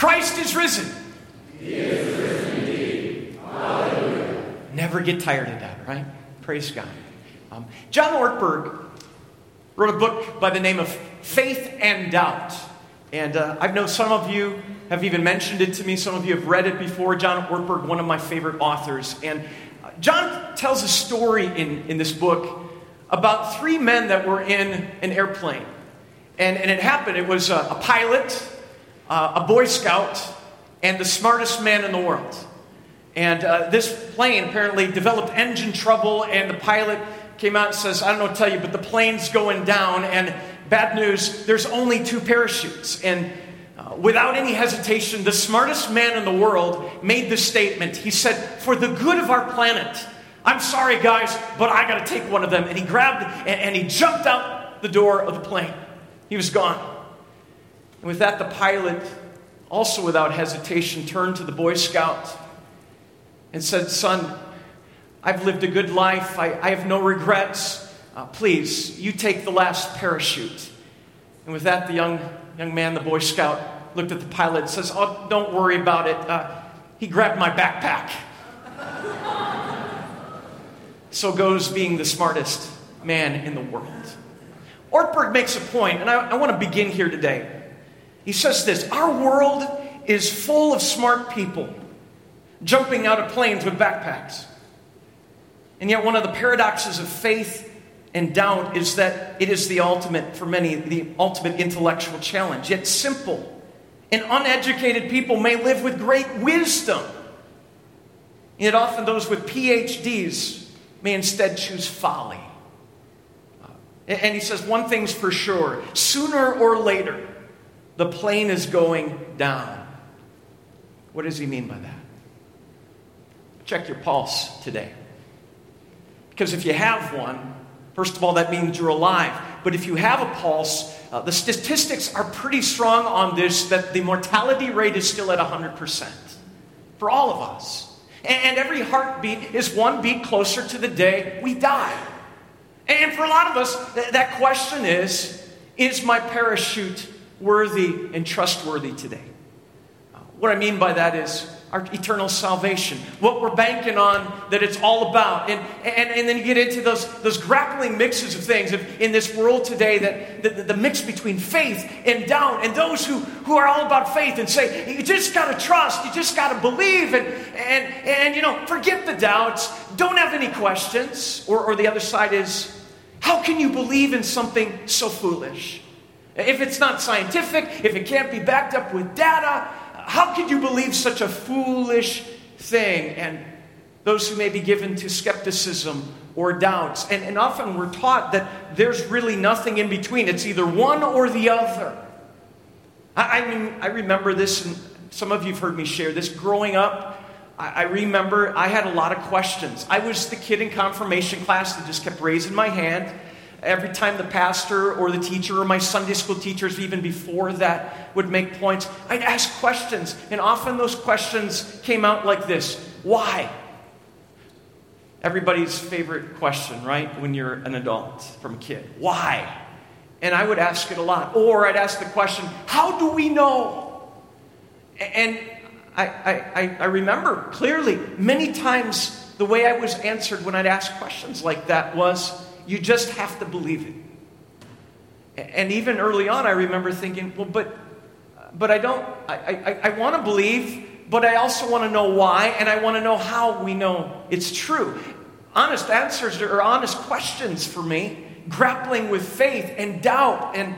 Christ is risen. Never get tired of that, right? Praise God. Um, John Ortberg wrote a book by the name of Faith and Doubt. And uh, I know some of you have even mentioned it to me. Some of you have read it before. John Ortberg, one of my favorite authors. And uh, John tells a story in, in this book about three men that were in an airplane. And, and it happened. It was a, a pilot, uh, a Boy Scout, and the smartest man in the world. And uh, this plane apparently developed engine trouble, and the pilot came out and says, I don't know what to tell you, but the plane's going down, and bad news, there's only two parachutes. And uh, without any hesitation, the smartest man in the world made this statement. He said, For the good of our planet, I'm sorry, guys, but I got to take one of them. And he grabbed and, and he jumped out the door of the plane. He was gone. And with that, the pilot, also without hesitation, turned to the Boy Scout and said, Son, I've lived a good life. I, I have no regrets. Uh, please, you take the last parachute. And with that, the young, young man, the Boy Scout, looked at the pilot and says, Oh, don't worry about it. Uh, he grabbed my backpack. so goes being the smartest man in the world. Ortberg makes a point, and I, I want to begin here today. He says this Our world is full of smart people jumping out of planes with backpacks. And yet, one of the paradoxes of faith and doubt is that it is the ultimate, for many, the ultimate intellectual challenge. Yet, simple and uneducated people may live with great wisdom. Yet, often those with PhDs may instead choose folly. Uh, and he says, one thing's for sure sooner or later, the plane is going down. What does he mean by that? Check your pulse today. Because if you have one, first of all, that means you're alive. But if you have a pulse, uh, the statistics are pretty strong on this that the mortality rate is still at 100% for all of us. And, every heartbeat is one beat closer to the day we die. And for a lot of us, th- that question is Is my parachute worthy and trustworthy today? What I mean by that is our eternal salvation, what we're banking on that it's all about. And, and, and then you get into those, those grappling mixes of things in this world today, that the, the mix between faith and doubt, and those who, who are all about faith and say, you just got to trust, you just got to believe, and, and, and, you know, forget the doubts, don't have any questions. Or, or the other side is, how can you believe in something so foolish? If it's not scientific, if it can't be backed up with data, how could you believe such a foolish thing? And those who may be given to skepticism or doubts. And, and often we're taught that there's really nothing in between, it's either one or the other. I, I, mean, I remember this, and some of you have heard me share this. Growing up, I, I remember I had a lot of questions. I was the kid in confirmation class that just kept raising my hand Every time the pastor or the teacher or my Sunday school teachers, even before that, would make points, I'd ask questions. And often those questions came out like this Why? Everybody's favorite question, right? When you're an adult from a kid. Why? And I would ask it a lot. Or I'd ask the question, How do we know? And I, I, I remember clearly many times the way I was answered when I'd ask questions like that was, you just have to believe it. And even early on, I remember thinking, well, but, but I don't, I, I, I want to believe, but I also want to know why, and I want to know how we know it's true. Honest answers or honest questions for me, grappling with faith and doubt and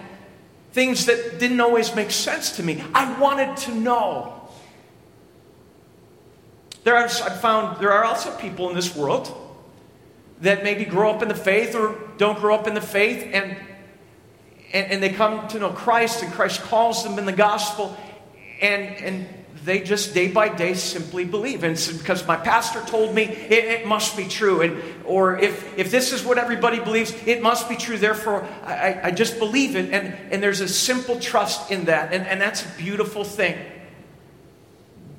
things that didn't always make sense to me. I wanted to know. There are, I've found there are also people in this world that maybe grow up in the faith or don't grow up in the faith and, and, and they come to know Christ and Christ calls them in the gospel and, and they just day by day simply believe. And because my pastor told me it, it, must be true. And, or if, if this is what everybody believes, it must be true. Therefore, I, I just believe it. And, and there's a simple trust in that. And, and that's a beautiful thing.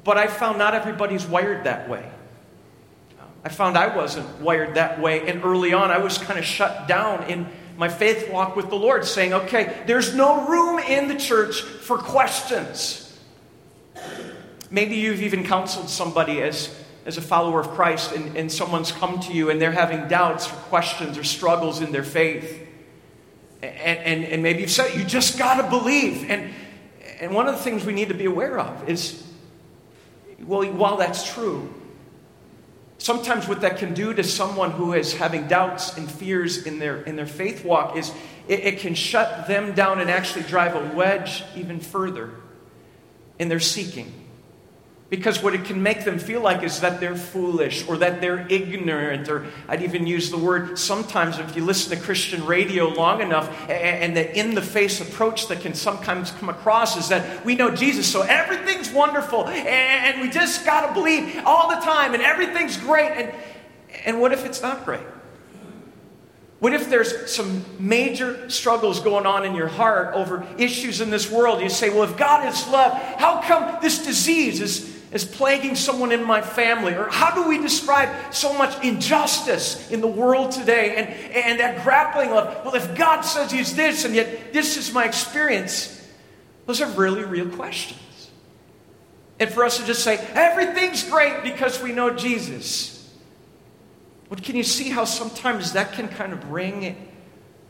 But I found not everybody's wired that way. I found I wasn't wired that way. And early on, I was kind of shut down in my faith walk with the Lord, saying, okay, there's no room in the church for questions. Maybe you've even counseled somebody as, as a follower of Christ, and, and someone's come to you and they're having doubts or questions or struggles in their faith. And, and, and maybe you've said, you just got to believe. And, and one of the things we need to be aware of is, well, while that's true, sometimes what that can do to someone who is having doubts and fears in their, in their faith walk is it, it can shut them down and actually drive a wedge even further in their seeking. Because what it can make them feel like is that they're foolish or that they're ignorant, or I'd even use the word sometimes if you listen to Christian radio long enough, and the in the face approach that can sometimes come across is that we know Jesus, so everything's wonderful, and we just got to believe all the time, and everything's great. And, and what if it's not great? What if there's some major struggles going on in your heart over issues in this world? You say, well, if God is love, how come this disease is is plaguing someone in my family? Or how do we describe so much injustice in the world today and, and that grappling of, well, if God says He's this and yet this is my experience? Those are really real questions. And for us to just say, everything's great because we know Jesus. But can you see how sometimes that can kind of ring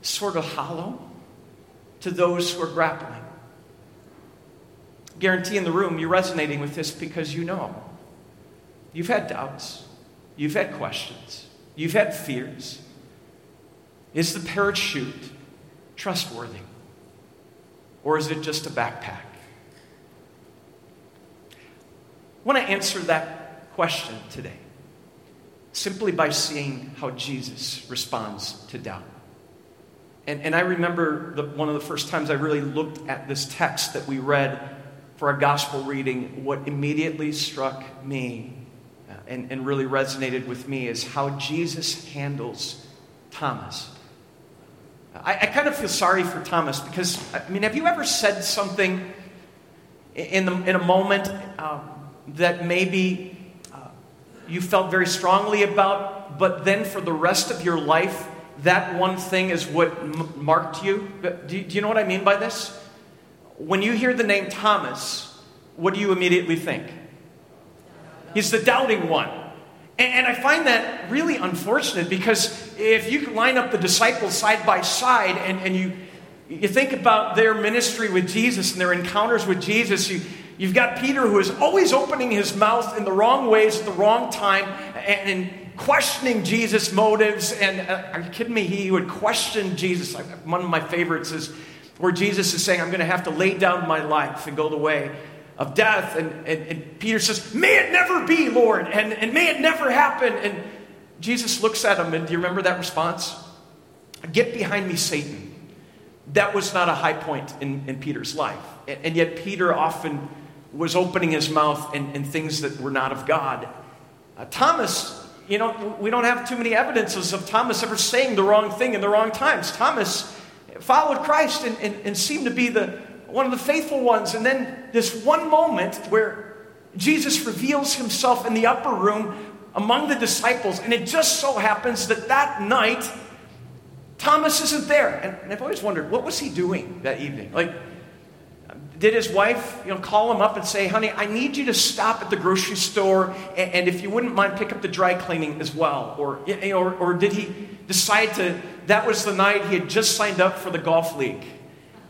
sort of hollow to those who are grappling? Guarantee in the room you're resonating with this because you know. You've had doubts, you've had questions, you've had fears. Is the parachute trustworthy? Or is it just a backpack? I want to answer that question today simply by seeing how Jesus responds to doubt. And, and I remember the, one of the first times I really looked at this text that we read for a gospel reading, what immediately struck me uh, and, and really resonated with me is how Jesus handles Thomas. I, I, kind of feel sorry for Thomas because, I mean, have you ever said something in, the, in a moment um, that maybe uh, you felt very strongly about, but then for the rest of your life, that one thing is what m- marked you? Do, do you know what I mean by this? When you hear the name Thomas, what do you immediately think? He's the doubting one. And I find that really unfortunate because if you line up the disciples side by side and, and you, you think about their ministry with Jesus and their encounters with Jesus, you, you've got Peter who is always opening his mouth in the wrong ways at the wrong time and, and questioning Jesus' motives. And uh, are you kidding me? He would question Jesus. One of my favorites is where Jesus is saying, I'm going to have to lay down my life and go the way of death. And, and, and Peter says, May it never be, Lord, and, and may it never happen. And Jesus looks at him, and do you remember that response? Get behind me, Satan. That was not a high point in, in Peter's life. And, and yet, Peter often was opening his mouth in, in things that were not of God. Uh, Thomas, you know, we don't have too many evidences of Thomas ever saying the wrong thing in the wrong times. Thomas followed Christ and, and, and seemed to be the, one of the faithful ones. And then this one moment where Jesus reveals himself in the upper room among the disciples, and it just so happens that that night, Thomas isn't there. And, and I've always wondered, what was he doing that evening? Like, did his wife you know, call him up and say, honey, I need you to stop at the grocery store, and, and if you wouldn't mind, pick up the dry cleaning as well? Or, you or, or did he decide to, that was the night he had just signed up for the golf league,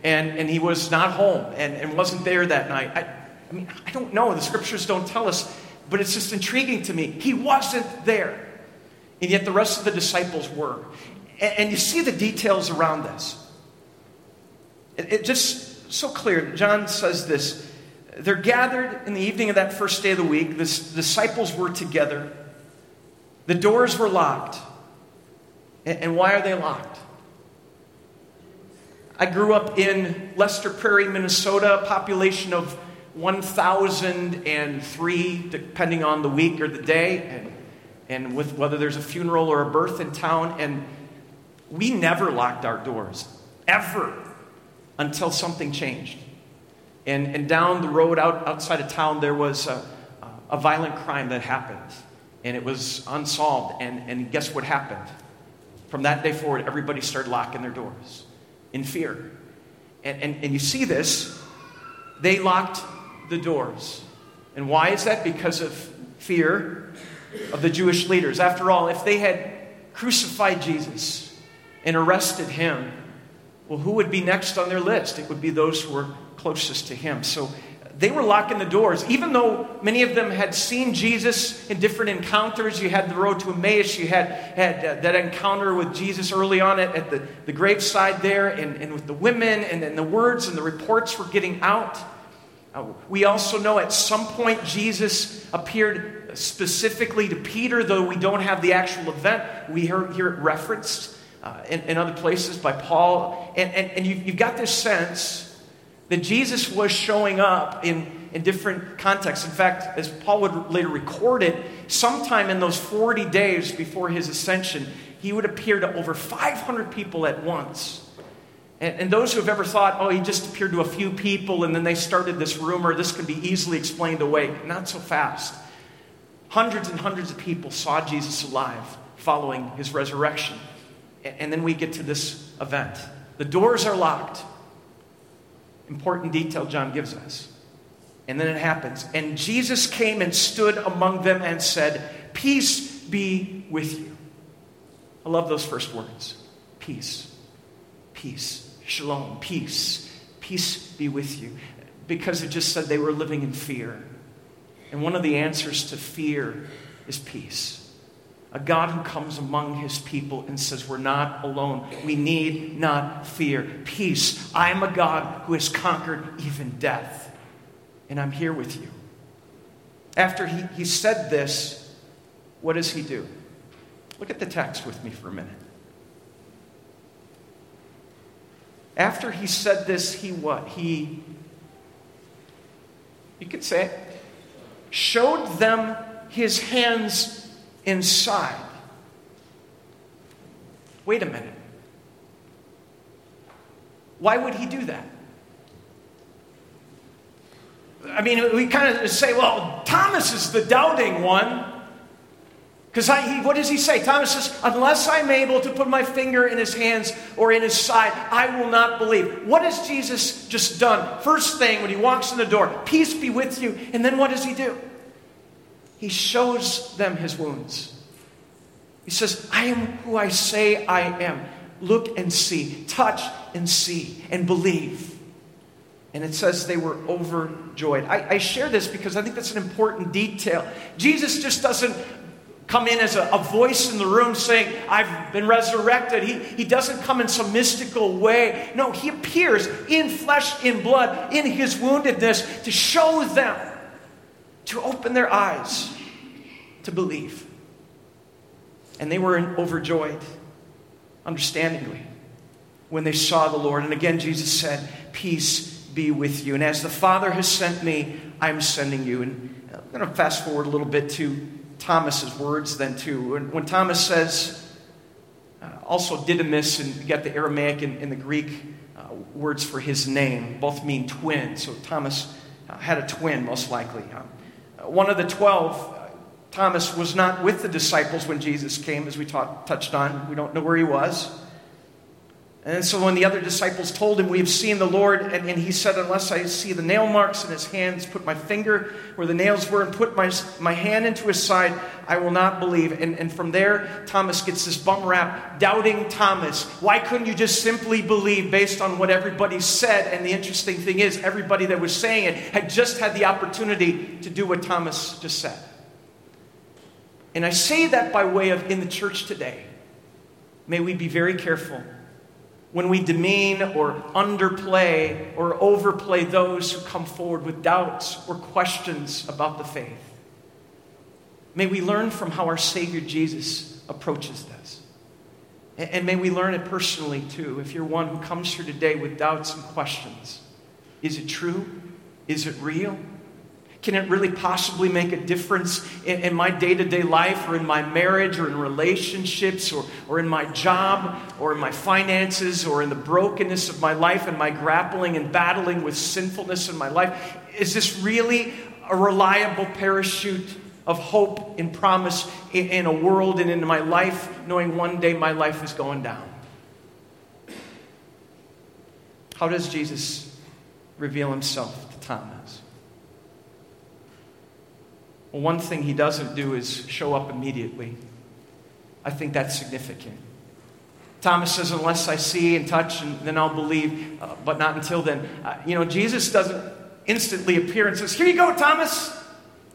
and, and he was not home and, and wasn't there that night? I, I mean, I don't know. The scriptures don't tell us, but it's just intriguing to me. He wasn't there, and yet the rest of the disciples were. And, and you see the details around this. It, it just so clear. John says this. They're gathered in the evening of that first day of the week. The disciples were together. The doors were locked. And why are they locked? I grew up in Lester Prairie, Minnesota, population of 1,003, depending on the week or the day, and, and with whether there's a funeral or a birth in town. And we never locked our doors, ever until something changed. And, and down the road out, outside of town, there was a, a violent crime that happened. And it was unsolved. And, and guess what happened? From that day forward, everybody started locking their doors in fear. And, and, and you see this. They locked the doors. And why is that? Because of fear of the Jewish leaders. After all, if they had crucified Jesus and arrested him, well, who would be next on their list? It would be those who were closest to him. So they were locking the doors. Even though many of them had seen Jesus in different encounters, you had the road to Emmaus, you had, had uh, that encounter with Jesus early on at, at the, the graveside there, and, and with the women, and, and the words and the reports were getting out. Uh, we also know at some point Jesus appeared specifically to Peter, though we don't have the actual event. We hear, hear it referenced uh, in, in, other places by Paul. And, and, and you, you've got this sense that Jesus was showing up in, in different contexts. In fact, as Paul would later record it, sometime in those 40 days before his ascension, he would appear to over 500 people at once. And, and those who have ever thought, oh, he just appeared to a few people and then they started this rumor, this can be easily explained away. Not so fast. Hundreds and hundreds of people saw Jesus alive following his resurrection. And then we get to this event. The doors are locked important detail John gives us. And then it happens. And Jesus came and stood among them and said, Peace be with you. I love those first words peace, peace, shalom, peace, peace be with you. Because it just said they were living in fear. And one of the answers to fear is peace a God who comes among his people and says, We're not alone. We need not fear. Peace. I am a God who has conquered even death, and I'm here with you. After he, he said this, what does he do? Look at the text with me for a minute. After he said this, he what? He, you could say, showed them his hands inside. Wait a minute. Why would he do that? I mean, we kind of say, well, Thomas is the doubting one. Because what does he say? Thomas says, unless I'm able to put my finger in his hands or in his side, I will not believe. What has Jesus just done? First thing, when he walks in the door, peace be with you. And then what does he do? He shows them his wounds. He says, I am who I say I am. Look and see, touch and see, and believe. And it says they were overjoyed. I, I share this because I think that's an important detail. Jesus just doesn't come in as a, a, voice in the room saying, I've been resurrected. He, he doesn't come in some mystical way. No, he appears in flesh, in blood, in his woundedness to show them to open their eyes to believe. And they were overjoyed, understandingly, when they saw the Lord. And again, Jesus said, Peace be with you. And as the Father has sent me, I'm sending you. And I'm going to fast forward a little bit to Thomas's words then, too. When, Thomas says, uh, also Didymus, and you got the Aramaic and, and the Greek uh, words for his name, both mean twin. So Thomas uh, had a twin, most likely. Um, one of the twelve, Thomas, was not with the disciples when Jesus came, as we taught, touched on. We don't know where he was. And so when the other disciples told him, We have seen the Lord, and, and, he said, Unless I see the nail marks in his hands, put my finger where the nails were, and put my, my hand into his side, I will not believe. And, and from there, Thomas gets this bum rap, doubting Thomas. Why couldn't you just simply believe based on what everybody said? And the interesting thing is, everybody that was saying it had just had the opportunity to do what Thomas just said. And I say that by way of in the church today. May we be very careful when we demean or underplay or overplay those who come forward with doubts or questions about the faith. May we learn from how our Savior Jesus approaches this. And may we learn it personally too. If you're one who comes here today with doubts and questions, is it true? Is it real? Can it really possibly make a difference in, in my day to day life or in my marriage or in relationships or, or in my job or in my finances or in the brokenness of my life and my grappling and battling with sinfulness in my life? Is this really a reliable parachute of hope and promise in, in a world and in my life, knowing one day my life is going down? How does Jesus reveal himself to Thomas? Well, one thing he doesn't do is show up immediately. I think that's significant. Thomas says, Unless I see and touch, and then I'll believe, uh, but not until then. Uh, you know, Jesus doesn't instantly appear and says, Here you go, Thomas.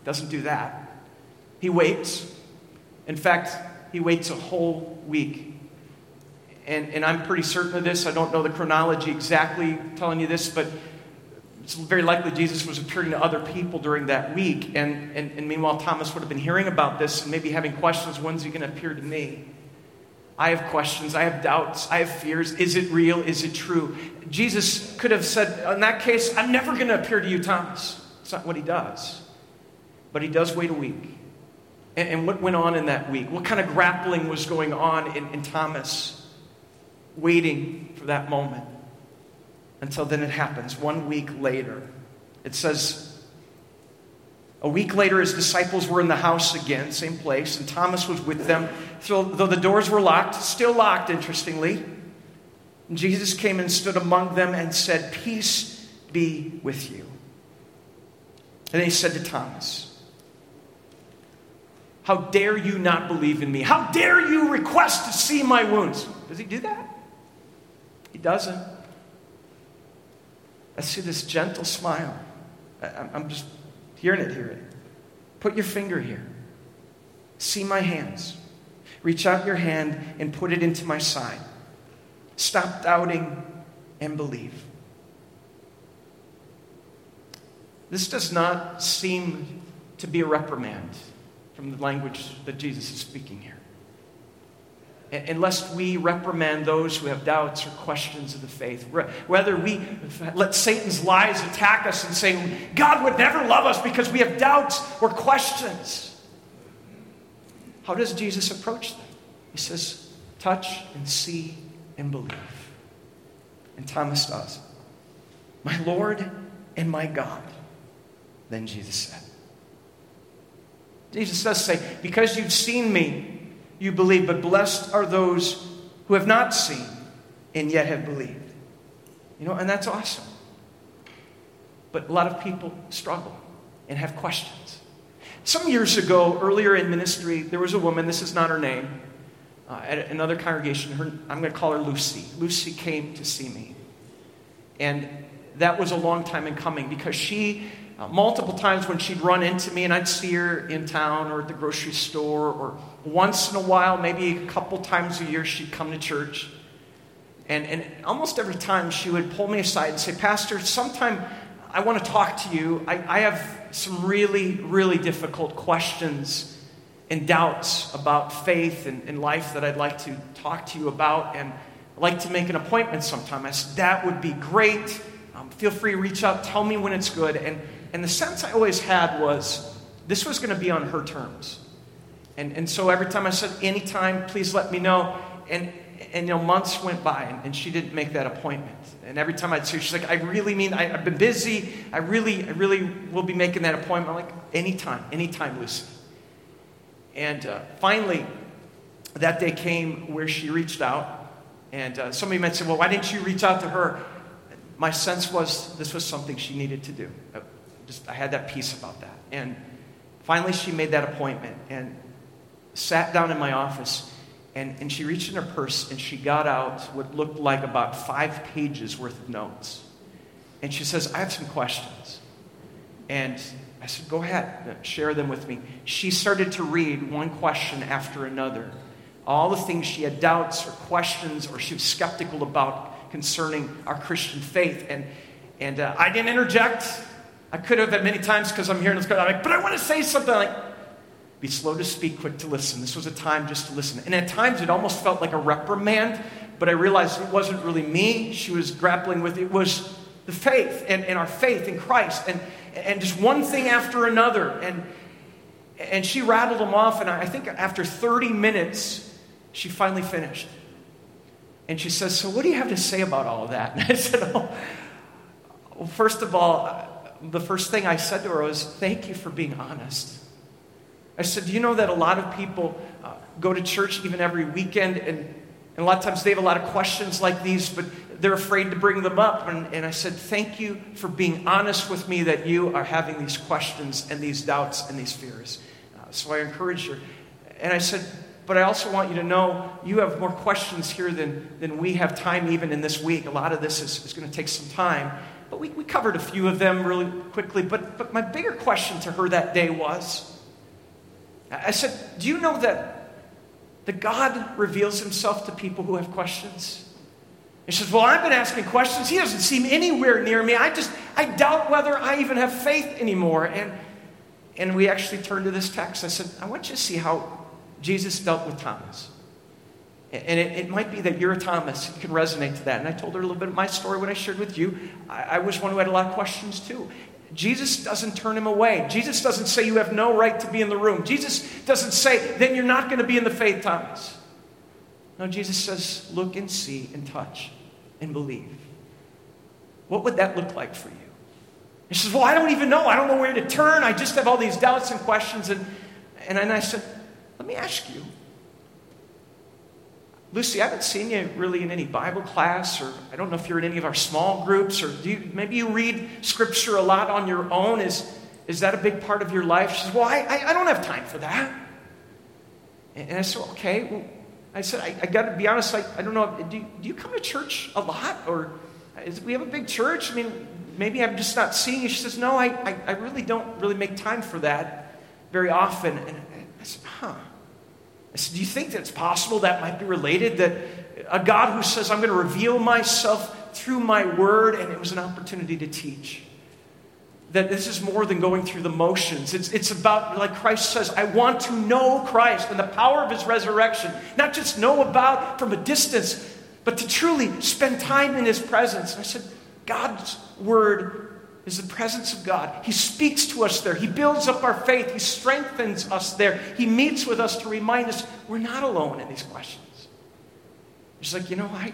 Doesn't do that. He waits. In fact, he waits a whole week. And, and I'm pretty certain of this. I don't know the chronology exactly telling you this, but it's very likely Jesus was appearing to other people during that week. And, and, and meanwhile, Thomas would have been hearing about this and maybe having questions when's he going to appear to me? I have questions. I have doubts. I have fears. Is it real? Is it true? Jesus could have said, in that case, I'm never going to appear to you, Thomas. It's not what he does. But he does wait a week. And, and what went on in that week? What kind of grappling was going on in, in Thomas waiting for that moment? Until then it happens. One week later, it says, a week later, his disciples were in the house again, same place, and Thomas was with them. Though the doors were locked, still locked, interestingly, Jesus came and stood among them and said, Peace be with you. And he said to Thomas, How dare you not believe in me? How dare you request to see my wounds? Does he do that? He doesn't. I see this gentle smile. I'm just hearing it, hear it. Put your finger here. See my hands. Reach out your hand and put it into my side. Stop doubting and believe. This does not seem to be a reprimand from the language that Jesus is speaking here unless we reprimand those who have doubts or questions of the faith. Whether we let Satan's lies attack us and say, God would never love us because we have doubts or questions. How does Jesus approach them? He says, touch and see and believe. And Thomas does. My Lord and my God. Then Jesus said. Jesus does say, Because you've seen me, you believe, but blessed are those who have not seen and yet have believed. You know, and that's awesome. But a lot of people struggle and have questions. Some years ago, earlier in ministry, there was a woman, this is not her name, uh, at another congregation. Her, I'm going to call her Lucy. Lucy came to see me. And that was a long time in coming because she uh, multiple times when she'd run into me and I'd see her in town or at the grocery store, or once in a while, maybe a couple times a year, she'd come to church. And, and almost every time she would pull me aside and say, Pastor, sometime I want to talk to you. I, I have some really, really difficult questions and doubts about faith and, and life that I'd like to talk to you about. And I'd like to make an appointment sometime. I said, That would be great. Um, feel free to reach out, tell me when it's good. And and the sense I always had was this was going to be on her terms. And, and so every time I said, anytime, please let me know. And, and you know, months went by and, and she didn't make that appointment. And every time I'd see her, she's like, I really mean, I, have been busy. I really, I really will be making that appointment. I'm like, anytime, anytime, Lucy. And uh, finally, that day came where she reached out. And uh, somebody might say, well, why didn't you reach out to her? My sense was this was something she needed to do just I had that peace about that. And finally, she made that appointment and sat down in my office. And, and she reached in her purse and she got out what looked like about five pages worth of notes. And she says, I have some questions. And I said, Go ahead, share them with me. She started to read one question after another. All the things she had doubts or questions or she was skeptical about concerning our Christian faith. And, and uh, I didn't interject. I could have at many times because I'm hearing this. I'm like, but I want to say something like, be slow to speak, quick to listen. This was a time just to listen. And at times it almost felt like a reprimand, but I realized it wasn't really me. She was grappling with it was the faith and, and our faith in Christ and, and just one thing after another. And, and she rattled them off. And I think after 30 minutes, she finally finished. And she says, So what do you have to say about all of that? And I said, Oh, well, first of all, the first thing I said to her was, Thank you for being honest. I said, Do you know that a lot of people uh, go to church even every weekend, and, and a lot of times they have a lot of questions like these, but they're afraid to bring them up. And, and I said, Thank you for being honest with me that you are having these questions and these doubts and these fears. Uh, so I encouraged her. And I said, But I also want you to know you have more questions here than, than we have time even in this week. A lot of this is, is going to take some time. But we, we covered a few of them really quickly. But, but my bigger question to her that day was I said, Do you know that that God reveals himself to people who have questions. He says, Well, I've been asking questions. He doesn't seem anywhere near me. I just, I doubt whether I even have faith anymore. And, and we actually turned to this text. I said, I want you to see how Jesus dealt with Thomas. And it, it, might be that you're a Thomas. You can resonate to that. And I told her a little bit of my story when I shared with you. I, I was one who had a lot of questions too. Jesus doesn't turn him away. Jesus doesn't say you have no right to be in the room. Jesus doesn't say then you're not going to be in the faith, Thomas. No, Jesus says look and see and touch and believe. What would that look like for you? He says, Well, I don't even know. I don't know where to turn. I just have all these doubts and questions. And, and then I said, Let me ask you Lucy, I haven't seen you really in any Bible class, or I don't know if you're in any of our small groups, or you, maybe you read scripture a lot on your own. Is, is that a big part of your life? She says, Well, I, I, I don't have time for that. And I said, Okay. Well, I said, I, I got to be honest, I, I don't know. Do, do you come to church a lot? Or is, we have a big church? I mean, maybe I'm just not seeing you. She says, No, I, I, I really don't really make time for that very often. And I said, Huh. Said, Do you think that it's possible that might be related? That a God who says, I'm going to reveal myself through my word, and it was an opportunity to teach. That this is more than going through the motions. It's, it's about, like Christ says, I want to know Christ and the power of his resurrection. Not just know about from a distance, but to truly spend time in his presence. And I said, God's word is the presence of God. He speaks to us there. He builds up our faith. He strengthens us there. He meets with us to remind us we're not alone in these questions. She's like, you know, I,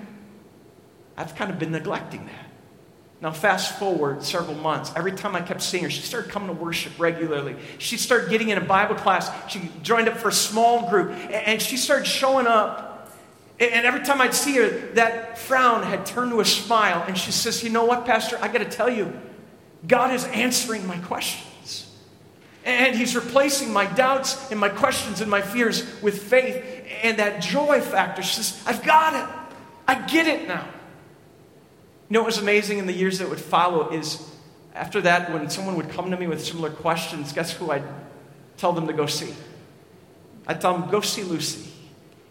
I've kind of been neglecting that. Now, fast forward several months. Every time I kept seeing her, she started coming to worship regularly. She started getting in a Bible class. She joined up for a small group, and she started showing up. And every time I'd see her, that frown had turned to a smile. And she says, You know what, Pastor? I got to tell you, God is answering my questions. And He's replacing my doubts and my questions and my fears with faith and that joy factor. She says, I've got it. I get it now. You know what was amazing in the years that would follow is after that, when someone would come to me with similar questions, guess who I'd tell them to go see? I'd tell them, go see Lucy.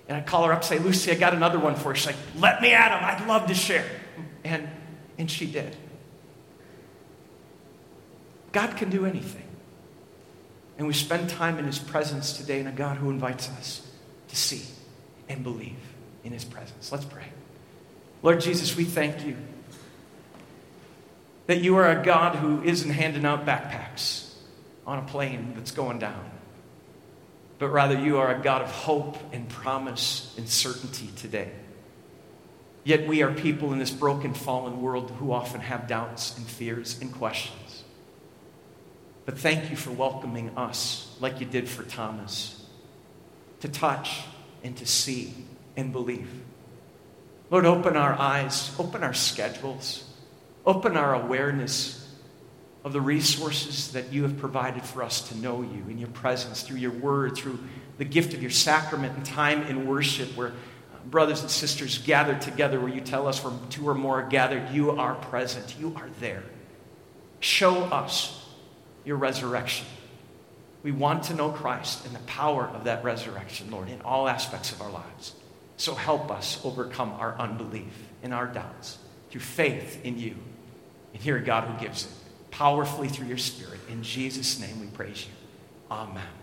And I'd call her up say, Lucy, I got another one for you. She's like, let me at him. I'd love to share. And, and she did. God can do anything. And we spend time in His presence today in a God who invites us to see and believe in His presence. Let's pray. Lord Jesus, we thank you that you are a God who isn't handing out backpacks on a plane that's going down, but rather you are a God of hope and promise and certainty today. Yet we are people in this broken, fallen world who often have doubts and fears and questions. But thank you for welcoming us like you did for Thomas to touch and to see and believe. Lord, open our eyes, open our schedules, open our awareness of the resources that you have provided for us to know you in your presence, through your word, through the gift of your sacrament and time in worship, where uh, brothers and sisters gather together, where you tell us where two or more are gathered, you are present, you are there. Show us your resurrection. We want to know Christ and the power of that resurrection, Lord, in all aspects of our lives. So help us overcome our unbelief and our doubts through faith in you and hear God who gives it powerfully through your Spirit. In Jesus' name we praise you. Amen.